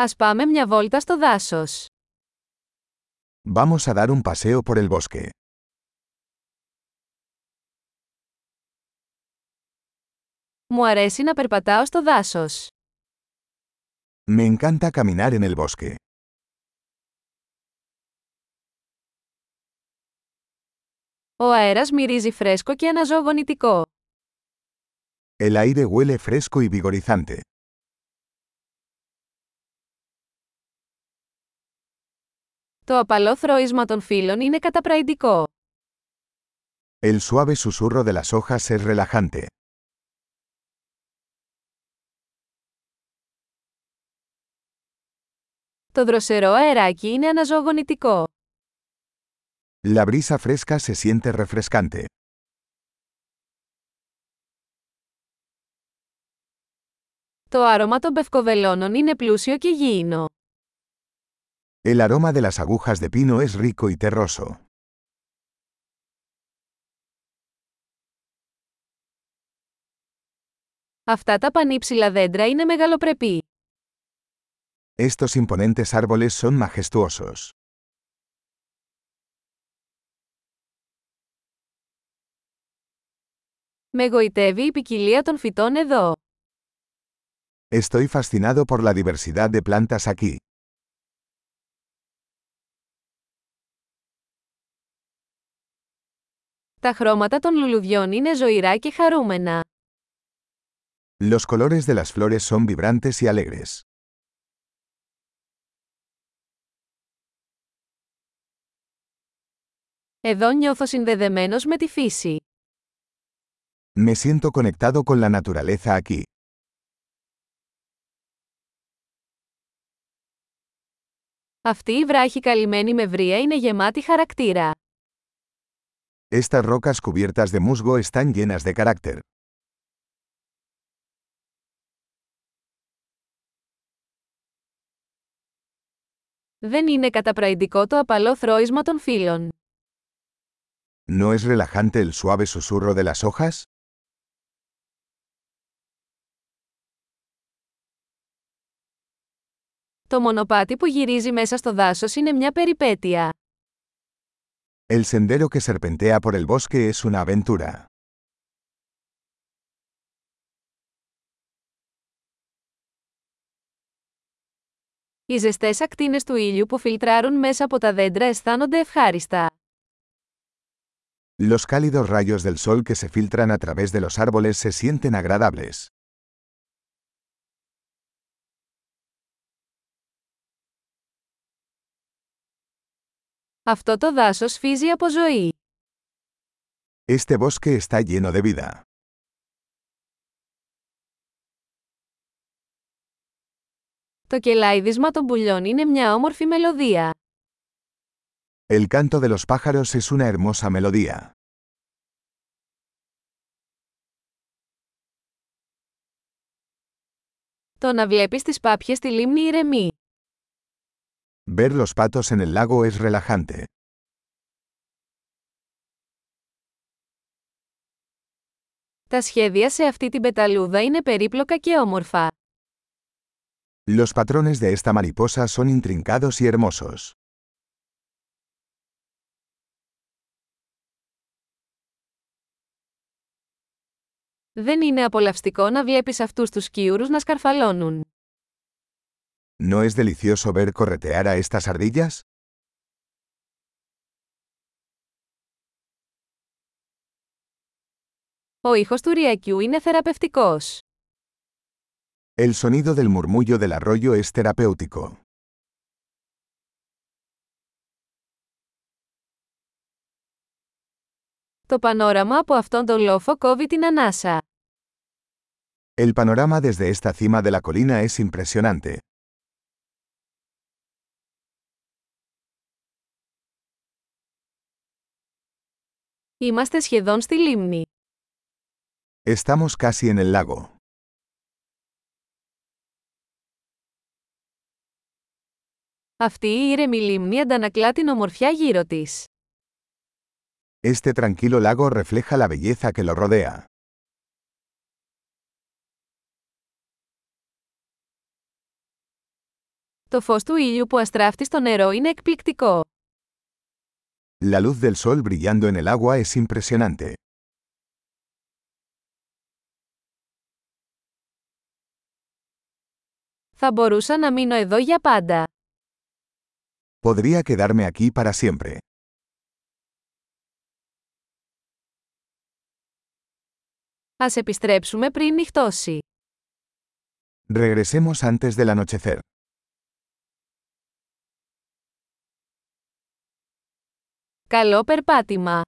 Ας πάμε μια βόλτα στο δάσος. Vamos a dar un paseo por el bosque. Μου αρέσει να περπατάω στο δάσος. Me encanta caminar en el bosque. Ο αέρας μυρίζει φρέσκο και αναζωογονητικό. El aire huele fresco y vigorizante. Το απαλό θρώισμα των φύλων είναι καταπραϊντικό. El suave susurro de las hojas es relajante. Το δροσερό αεράκι είναι αναζωογονητικό. La brisa fresca se siente refrescante. Το άρωμα των πευκοβελώνων είναι πλούσιο και γήινο. El aroma de las agujas de pino es rico y terroso. Αυτά τα πανύψηλα δέντρα είναι μεγαλοπρεπή. Estos imponentes árboles son majestuosos. Με γοητεύει η ποικιλία των φυτών εδώ. Estoy fascinado por la diversidad de plantas aquí. Τα χρώματα των λουλουδιών είναι ζωηρά και χαρούμενα. Los colores de las flores son vibrantes y alegres. Εδώ νιώθω συνδεδεμένος με τη φύση. Me siento conectado con la naturaleza aquí. Αυτή η βράχη καλυμμένη με βρία είναι γεμάτη χαρακτήρα. Estas rocas cubiertas de musgo están llenas de carácter. Δεν είναι καταπραϊντικό το απαλό θρώισμα των φύλων. ¿No es relajante el suave susurro de las hojas? Το μονοπάτι που γυρίζει μέσα στο δάσος είναι μια περιπέτεια. El sendero que serpentea por el bosque es una aventura. Οι ζεστές ακτίνες του ήλιου που φιλτράρουν μέσα από τα δέντρα αισθάνονται ευχάριστα. Los cálidos rayos del sol que se filtran a través de los árboles se sienten agradables. Αυτό το δάσος φύζει από ζωή. Este bosque está lleno de vida. Το κελάιδισμα των πουλιών είναι μια όμορφη μελωδία. El canto de los pájaros es una hermosa melodía. Το να βλέπεις τις πάπιες στη λίμνη ηρεμεί. Ver los patos en el lago es relajante. Τα σχέδια σε αυτή την πεταλούδα είναι περίπλοκα και όμορφα. Los patrones de esta mariposa son intrincados y hermosos. Δεν είναι απολαυστικό να βλέπεις αυτούς τους σκιούρους να σκαρφαλώνουν. ¿No es delicioso ver corretear a estas ardillas? Ο ήχος του ριακιού είναι θεραπευτικός. El sonido del murmullo del arroyo es terapéutico. Το πανόραμα από αυτόν τον λόφο κόβει την ανάσα. El panorama desde esta cima de la colina es impresionante. Είμαστε σχεδόν στη λίμνη. Estamos casi en el lago. Αυτή η ήρεμη λίμνη αντανακλά την ομορφιά γύρω της. Este tranquilo lago refleja la belleza que lo rodea. Το φως του ήλιου που αστράφτει στο νερό είναι εκπληκτικό. La luz del sol brillando en el agua es impresionante. Θα μπορούσα να μείνω εδώ για πάντα. Podría quedarme aquí para siempre. Ας επιστρέψουμε πριν νυχτώσει. Regresemos antes del anochecer. Καλό περπάτημα!